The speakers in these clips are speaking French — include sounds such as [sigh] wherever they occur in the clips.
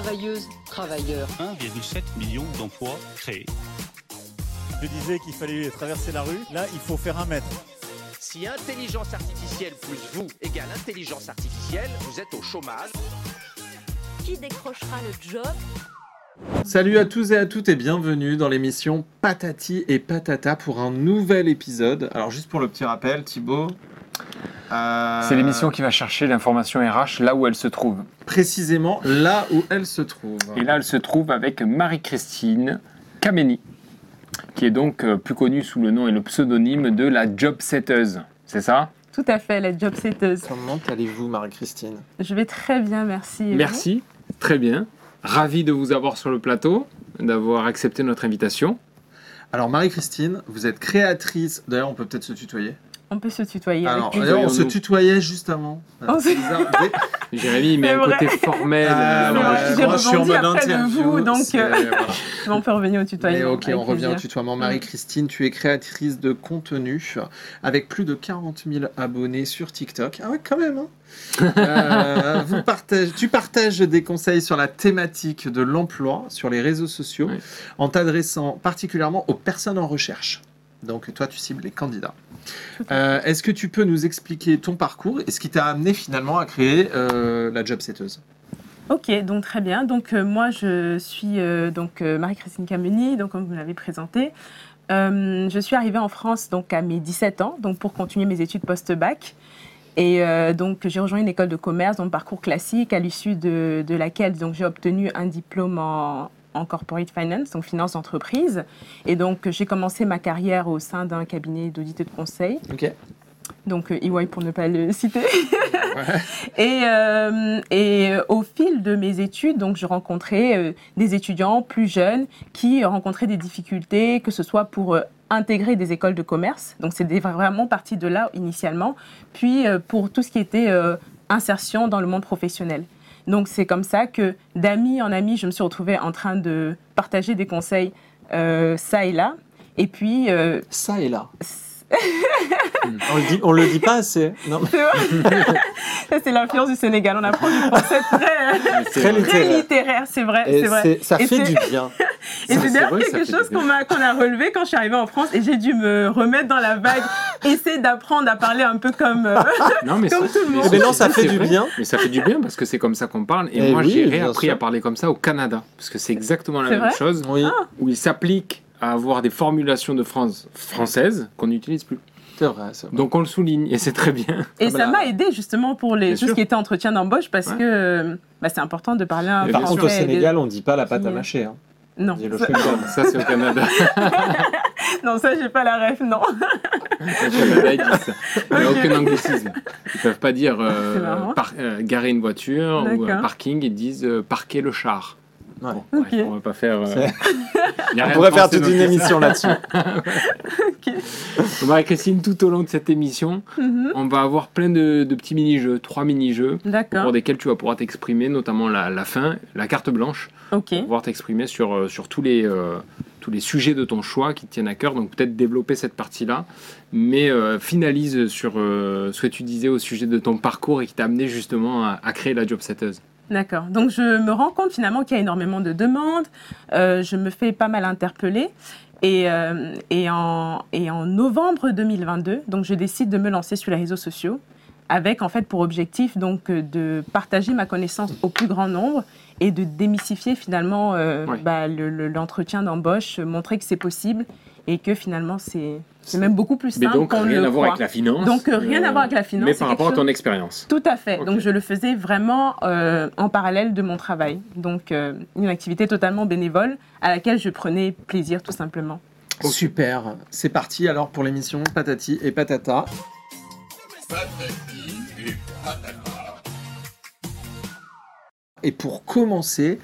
travailleuses, travailleurs. 1,7 million d'emplois créés. Je disais qu'il fallait traverser la rue. Là, il faut faire un mètre. Si intelligence artificielle plus vous égale intelligence artificielle, vous êtes au chômage. Qui décrochera le job? Salut à tous et à toutes et bienvenue dans l'émission Patati et Patata pour un nouvel épisode. Alors juste pour le petit rappel, Thibaut. Euh, C'est l'émission qui va chercher l'information RH là où elle se trouve. Précisément là où elle se trouve. Et là, elle se trouve avec Marie-Christine Kameni, qui est donc euh, plus connue sous le nom et le pseudonyme de la job setteuse. C'est ça? Tout à fait, la job setteuse. Comment allez-vous Marie-Christine? Je vais très bien, merci. Merci, très bien. Ravi de vous avoir sur le plateau, d'avoir accepté notre invitation. Alors Marie-Christine, vous êtes créatrice. D'ailleurs, on peut peut-être se tutoyer. On peut se tutoyer. avec Alors, on se tutoyait juste avant. On se- [laughs] Jérémy, il met C'est un vrai. côté formel. Ah, euh, ouais, moi, je suis en mode interview, donc, euh, voilà. [laughs] on peut revenir au tutoiement. Mais ok, on revient au tutoiement. Marie-Christine, tu es créatrice de contenu avec plus de 40 000 abonnés sur TikTok. Ah ouais, quand même. hein. Euh, [laughs] vous tu partages des conseils sur la thématique de l'emploi sur les réseaux sociaux Ouais. en t'adressant particulièrement aux personnes en recherche. Donc toi, tu cibles les candidats. Euh, Est-ce que tu peux nous expliquer ton parcours et ce qui t'a amené finalement à créer euh, la job setteuse? Ok, donc très bien. Donc euh, moi, je suis donc Marie-Christine Cameni, donc comme vous l'avez présenté. Je suis arrivée en France donc à mes 17 ans, donc pour continuer mes études post-bac. Et donc j'ai rejoint une école de commerce, donc parcours classique, à l'issue de, laquelle j'ai obtenu un diplôme en, en corporate finance, donc finance d'entreprise. Et donc j'ai commencé ma carrière au sein d'un cabinet d'audit et de conseil Ok. donc euh, EY pour ne pas le citer. [laughs] et, euh, et euh, au fil de mes études, donc je rencontrais euh, des étudiants plus jeunes qui rencontraient des difficultés, que ce soit pour euh, intégrer des écoles de commerce. Donc c'est vraiment parti de là initialement. Puis pour tout ce qui était insertion dans le monde professionnel. Donc c'est comme ça que d'ami en ami, je me suis retrouvée en train de partager des conseils euh, ça et là. Et puis euh, Ça et là. [laughs] on, le dit, on le dit pas assez. Non, [laughs] C'est vrai. Ça, c'est l'influence du Sénégal. On apprend du français très, [laughs] c'est Très vrai. littéraire. c'est vrai. Vrai. c'est- ça Et fait du bien. Et c'est d'ailleurs quelque chose qu'on a relevé quand je suis arrivée en France et j'ai dû me remettre dans la vague, [laughs] essayer d'apprendre à parler un peu comme. euh, [laughs] Non, mais Comme ça- tout le monde. mais Mais non, ça fait du vrai. bien. Mais ça fait du bien parce que c'est comme ça qu'on parle. Et Eh moi, oui, j'ai réappris à parler comme ça au Canada. Parce que c'est exactement la même chose. Oui, Où il s'applique à avoir des formulations de France françaises qu'on n'utilise plus. c'est vrai. Donc on le souligne et c'est très bien. Et Ah ça m'a aidé justement pour les, Bien tout ce qui était entretien d'embauche parce Ouais. que bah, c'est important de parler un Mais Par contre, au. Sénégal, on dit pas la pâte à mâcher. Hein. Non, le ça, c'est au Canada. [laughs] non, ça, j'ai pas la ref, non. Au Canada, ils disent ça. Il n'y a aucun anglicisme. Ils peuvent pas dire euh, par- euh, garer une voiture ou un D'accord. parking. Ils disent euh, parquer le char. Ouais. Bon, bref, Ok. on va pas faire. euh, [laughs] On pourrait faire toute une émission là-dessus. [laughs] Donc, Marie-Christine, tout au long de cette émission, Mhm. on va avoir plein de, de petits mini-jeux, trois mini-jeux, D'accord. pour desquels tu vas pouvoir t'exprimer, notamment la, la fin, la carte blanche, Ok. pour pouvoir t'exprimer sur, euh, sur tous, les, euh, tous les sujets de ton choix qui te tiennent à cœur. Donc peut-être développer cette partie-là, mais euh, finalise sur euh, ce que tu disais au sujet de ton parcours et qui t'a amené justement à, à créer la job setteuse. D'accord. Donc je me rends compte finalement qu'il y a énormément de demandes. Euh, je me fais pas mal interpeller. Et, euh, et, en, et en novembre 2022, donc je décide de me lancer sur les réseaux sociaux avec en fait pour objectif donc de partager ma connaissance au plus grand nombre et de démystifier finalement euh, bah, le- le- l'entretien d'embauche, montrer que c'est possible et que finalement c'est c'est même beaucoup plus Mais simple donc qu'on rien le à voir croit. avec la finance. Donc, euh, rien à voir avec la finance, Mais par rapport à ton expérience. Tout à fait. Donc je le faisais vraiment euh, en parallèle de mon travail. Donc euh, une activité totalement bénévole à laquelle je prenais plaisir tout simplement. Super. C'est parti alors pour l'émission Patati et Patata. Et pour commencer,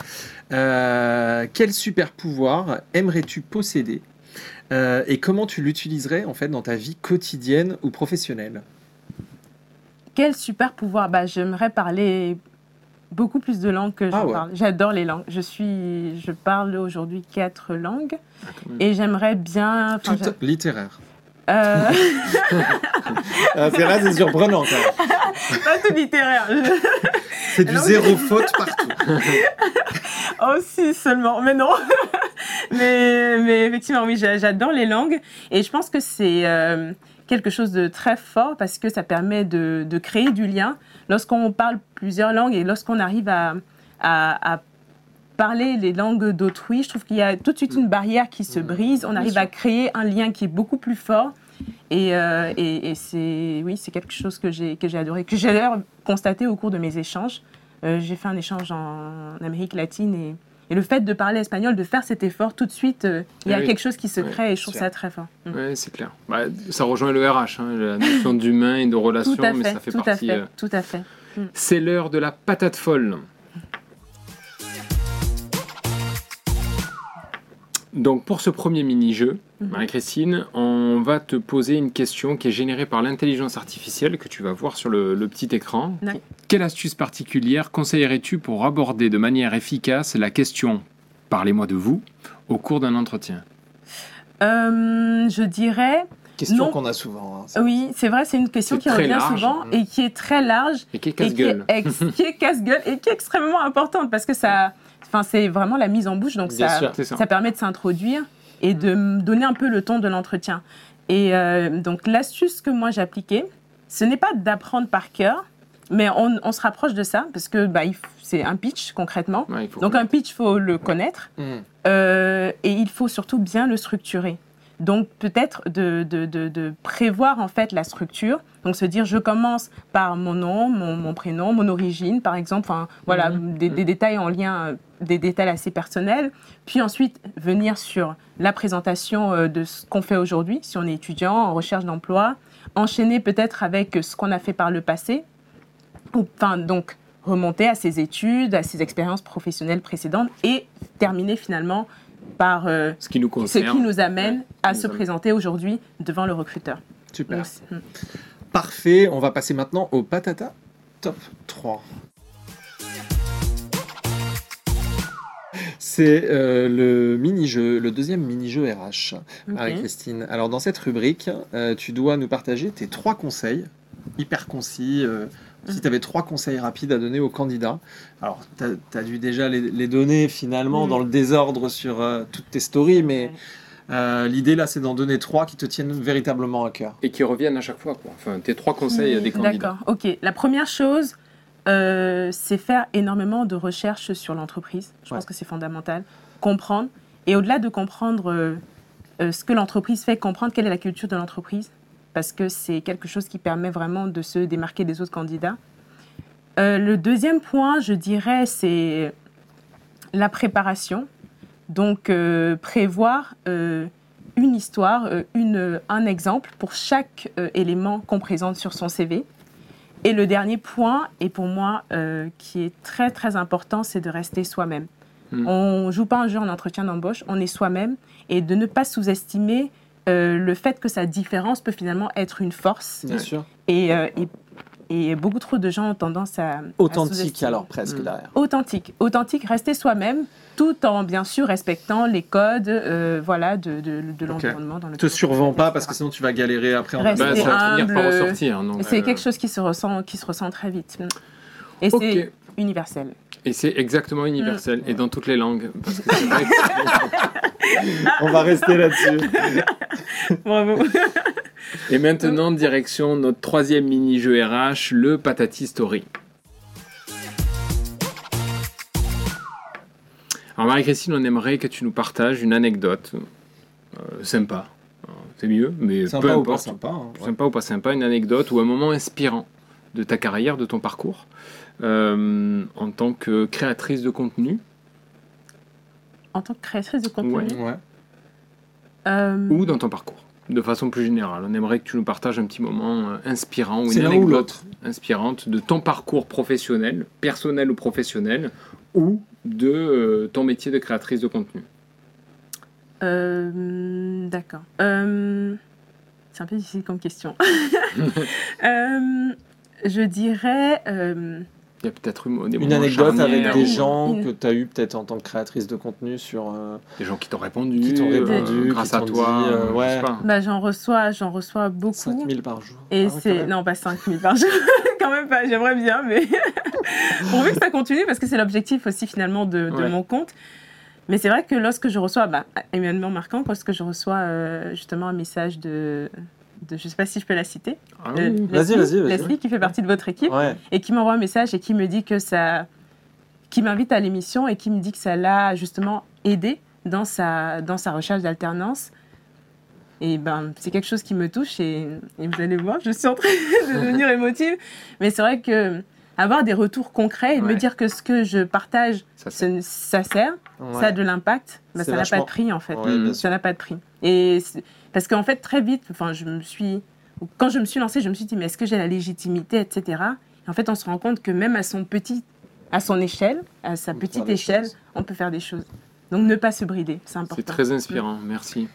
euh, quel super pouvoir aimerais-tu posséder? Euh, et comment tu l'utiliserais en fait dans ta vie quotidienne ou professionnelle? Quel super pouvoir bah, J'aimerais parler beaucoup plus de langues que je Ah ouais. parle. J'adore les langues. Je, suis, je parle aujourd'hui quatre langues et j'aimerais bien... littéraires. Euh, [laughs] Ah, c'est là, c'est surprenant quand même. pas tout littéraire. je- C'est du Alors, zéro faute partout. [laughs] Oh si seulement, mais non. Mais, mais effectivement, oui, j'a- j'adore les langues et je pense que c'est euh, quelque chose de très fort parce que ça permet de, de créer du lien. Lorsqu'on parle plusieurs langues et lorsqu'on arrive à, à, à parler les langues d'autrui, je trouve qu'il y a tout de suite une barrière qui se brise. On arrive à créer un lien qui est beaucoup plus fort. Et, euh, et, et c'est oui, c'est quelque chose que j'ai que j'ai adoré, que j'ai d'ailleurs constaté au cours de mes échanges. Euh, j'ai fait un échange en Amérique latine et, et le fait de parler espagnol, de faire cet effort tout de suite, euh, il y a Ah oui. quelque chose qui se Ouais, crée et je trouve ça très fort. Mm. Ouais, c'est clair. Bah, ça rejoint le RH, hein, la notion d'humain et de relation, Tout à mais fait, ça fait tout à partie. fait, euh, tout à fait. C'est l'heure de la patate folle. Donc pour ce premier mini-jeu, Mhm. Marie-Christine, on va te poser une question qui est générée par l'intelligence artificielle que tu vas voir sur le, le petit écran. Ouais. Quelle astuce particulière conseillerais-tu pour aborder de manière efficace la question « Parlez-moi de vous » au cours d'un entretien? Euh, je dirais, Question qu'on a souvent. hein, ça. oui, c'est vrai, c'est une question qui revient large. souvent Mm. et qui est très large Et qui est et casse-gueule ex- qui est casse-gueule et qui est extrêmement importante parce que ça, [laughs] enfin, c'est vraiment la mise en bouche, donc ça, sûr. C'est ça. ça permet de s'introduire et de donner un peu le ton de l'entretien. Et euh, donc l'astuce que moi j'appliquais, ce n'est pas d'apprendre par cœur, mais on, on se rapproche de ça parce que bah, c'est un pitch concrètement. Ouais, Donc un pitch, faut le connaître Mm. euh, et il faut surtout bien le structurer. Donc peut-être de, de- de- de prévoir en fait la structure. Donc se dire je commence par mon nom, mon, mon prénom, mon origine par exemple. Enfin voilà des, des détails en lien, euh, des détails assez personnels. Puis ensuite venir sur la présentation euh, de ce qu'on fait aujourd'hui, si on est étudiant en recherche d'emploi. Enchaîner peut-être avec ce qu'on a fait par le passé. Enfin donc remonter à ses études, à ses expériences professionnelles précédentes et terminer finalement par euh, Ce qui nous ce concerne. qui nous amène Ouais, à nous se amène. présenter aujourd'hui devant le recruteur. Super. Donc, hmm. Parfait. On va passer maintenant au patata top 3. C'est euh, le mini-jeu, le deuxième mini-jeu RH, Marie-Christine. Alors, dans cette rubrique, euh, tu dois nous partager tes trois conseils, hyper concis. euh, si tu avais trois conseils rapides à donner aux candidats. Alors, tu as, dû déjà les, les donner finalement dans le désordre sur euh, toutes tes stories, mais euh, l'idée là, c'est d'en donner trois qui te tiennent véritablement à cœur. Et qui reviennent à chaque fois. Quoi. Enfin, tes trois conseils à des candidats. D'accord, ok. La première chose, euh, c'est faire énormément de recherches sur l'entreprise. Je Ouais. pense que c'est fondamental. Comprendre. Et au-delà de comprendre euh, euh, ce que l'entreprise fait, comprendre quelle est la culture de l'entreprise. Parce que c'est quelque chose qui permet vraiment de se démarquer des autres candidats. Euh, le deuxième point, je dirais, c'est la préparation. Donc, euh, prévoir euh, une histoire, une, un exemple pour chaque élément qu'on présente sur son CV. Et le dernier point, et pour moi, qui est très très important, c'est de rester soi-même. Mm. On joue pas un jeu en entretien d'embauche, on est soi-même, et de ne pas sous-estimer euh, le fait que sa différence peut finalement être une force. Bien sûr. Et, euh, et, et beaucoup trop de gens ont tendance à... Authentique alors presque Mm. derrière. Authentique, authentique, rester soi-même, tout en bien sûr respectant les codes, euh, voilà, de, de, de l'environnement dans Ne te survends pas parce que sinon tu vas galérer après en Reste- Bah, ça va finir par humble. ressortir. donc, C'est euh, quelque chose qui se ressent, qui se ressent très vite. Et c'est universel. Et c'est exactement universel et dans toutes les langues. Parce que c'est vrai que- [laughs] On va rester là-dessus. [laughs] Bravo. [laughs] et maintenant, direction notre troisième mini-jeu RH, le Patati Story. Alors Marie-Christine, on aimerait que tu nous partages une anecdote euh, sympa. Euh, C'est mieux, mais peu Sympa ou pas importe. sympa. hein, ouais. Sympa ou pas sympa, une anecdote ou un moment inspirant de ta carrière, de ton parcours euh, en tant que créatrice de contenu En tant que créatrice de contenu, Ouais. Ouais. Euh, ou dans ton parcours de façon plus générale. On aimerait que tu nous partages un petit moment euh, inspirant ou C'est une l'un ou anecdote l'autre. inspirante de ton parcours professionnel, personnel ou professionnel, ou de euh, ton métier de créatrice de contenu. euh, D'accord. Euh, c'est un peu difficile comme question. [laughs] Euh, je dirais, euh, Il y a peut-être eu des Une anecdote avec des gens que tu as eu peut-être en tant que créatrice de contenu sur. euh, Des gens qui t'ont répondu, Qui t'ont euh, répondu, grâce qui à t'ont toi, dit, euh, ouais. Bah, j'en reçois, j'en reçois beaucoup. 5000 par jour. Et Ah ouais, c'est. Non, pas 5000 par jour. [laughs] quand même pas, j'aimerais bien, mais. [laughs] Pourvu que ça continue, parce que c'est l'objectif aussi finalement de, de Ouais. mon compte. Mais c'est vrai que lorsque je reçois, bah, évidemment marquant, lorsque je reçois euh, justement un message de, de. Je sais pas si je peux la citer. Ah euh, oui. Vas-y, Leslie- vas-y, vas-y. Leslie, qui fait partie de votre équipe, Ouais. et qui m'envoie un message et qui me dit que ça. qui m'invite à l'émission et qui me dit que ça l'a justement aidé dans sa, dans sa recherche d'alternance. Et ben, c'est quelque chose qui me touche et, et vous allez voir, je suis en train [laughs] de devenir émotive. Mais c'est vrai que avoir des retours concrets et me dire que ce que je partage, Ça, sert, Ouais. ça a de l'impact, ben, ça n'a pas de prix en fait. Ouais. Ça n'a pas de prix. Et parce qu'en fait, très vite, enfin, je me suis, quand je me suis lancée, je me suis dit, mais est-ce que j'ai la légitimité, etc. Et en fait, on se rend compte que même à son petit, à son échelle, à sa On petite échelle, choses. on peut faire des choses. Donc, ne pas se brider, c'est important. C'est très inspirant, merci.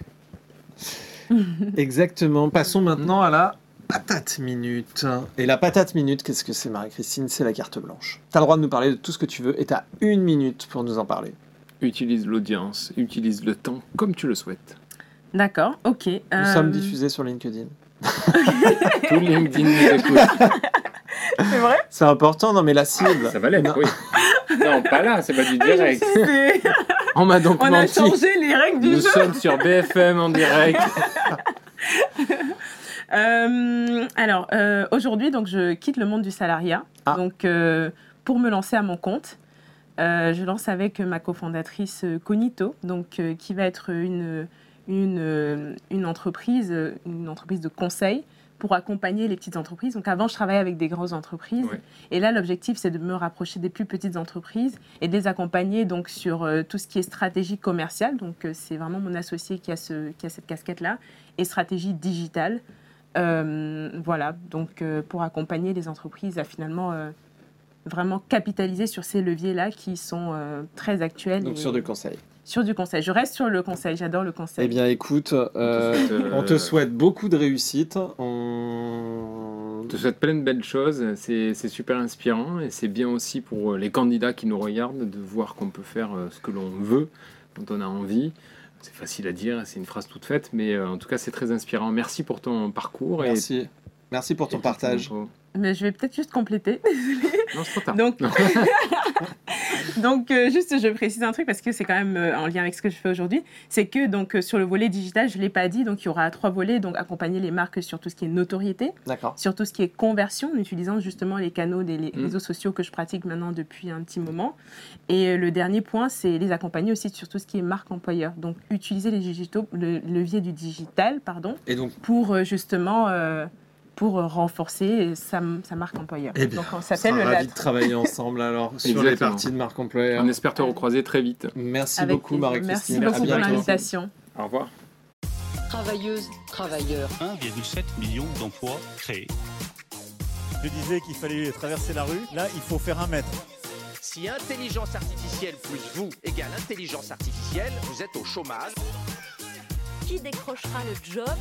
[laughs] Exactement. Passons maintenant à la patate minute. Et la patate minute, qu'est-ce que c'est, Marie-Christine? C'est la carte blanche. Tu as le droit de nous parler de tout ce que tu veux et tu as une minute pour nous en parler. Utilise l'audience, utilise le temps comme tu le souhaites. D'accord, ok. Nous euh, sommes diffusés sur LinkedIn. [laughs] Tout LinkedIn nous écoute. C'est vrai? C'est important, non mais la cible. Ça va l'être, Non. oui. Non, pas là, c'est pas du direct. On m'a donc On a changé les règles du Nous jeu. sommes sur BFM en direct. [laughs] Euh, alors, euh, aujourd'hui, donc, je quitte le monde du salariat. Ah. Donc, euh, pour me lancer à mon compte, euh, je lance avec ma cofondatrice euh, Cognito, donc, euh, qui va être une, une, euh, une, entreprise, euh, une entreprise de conseil pour accompagner les petites entreprises. Donc, avant, je travaillais avec des grosses entreprises. Et là, l'objectif, c'est de me rapprocher des plus petites entreprises et de les accompagner donc, sur euh, tout ce qui est stratégie commerciale. Donc, euh, c'est vraiment mon associé qui a, ce, qui a cette casquette-là. Et stratégie digitale. Euh, voilà, donc pour accompagner les entreprises à finalement vraiment capitaliser sur ces leviers-là qui sont très actuels. Donc et- sur du conseil. Sur du conseil. Je reste sur le conseil, j'adore le conseil. Eh bien écoute, euh, souhaite, euh, on te souhaite beaucoup de réussite. On... Te souhaite plein de belles choses. C'est super inspirant et c'est bien aussi pour les candidats qui nous regardent de voir qu'on peut faire euh, ce que l'on veut quand on a envie. C'est facile à dire, c'est une phrase toute faite, mais euh, en tout cas c'est très inspirant. Merci pour ton parcours. Merci. Merci pour et, ton et partage. Mais je vais peut-être juste compléter. [laughs] Non, c'est trop tard. Donc, [laughs] [laughs] [laughs] donc euh, juste, je précise un truc parce que c'est quand même euh, en lien avec ce que je fais aujourd'hui. C'est que donc euh, sur le volet digital, je l'ai pas dit, donc il y aura trois volets. Donc accompagner les marques sur tout ce qui est notoriété, sur tout ce qui est conversion, en utilisant justement les canaux des les Mm. réseaux sociaux que je pratique maintenant depuis un petit moment. Et le dernier point, c'est les accompagner aussi sur tout ce qui est marque employeur. Donc utiliser les digitaux, le levier du digital, pardon, Et donc, pour justement pour euh, renforcer sa, sa marque employeur. Eh bien, Donc on s'appelle la ravis de travailler ensemble alors [laughs] sur les parties de marque employeur. On espère te recroiser très vite. Merci avec beaucoup. Marie-Christine. Merci À beaucoup pour l'invitation. Au revoir. Travailleuses, travailleurs. 1,7 million d'emplois créés. Je disais qu'il fallait traverser la rue. Là, il faut faire un mètre. Si intelligence artificielle plus vous égale intelligence artificielle, vous êtes au chômage. Qui décrochera le job?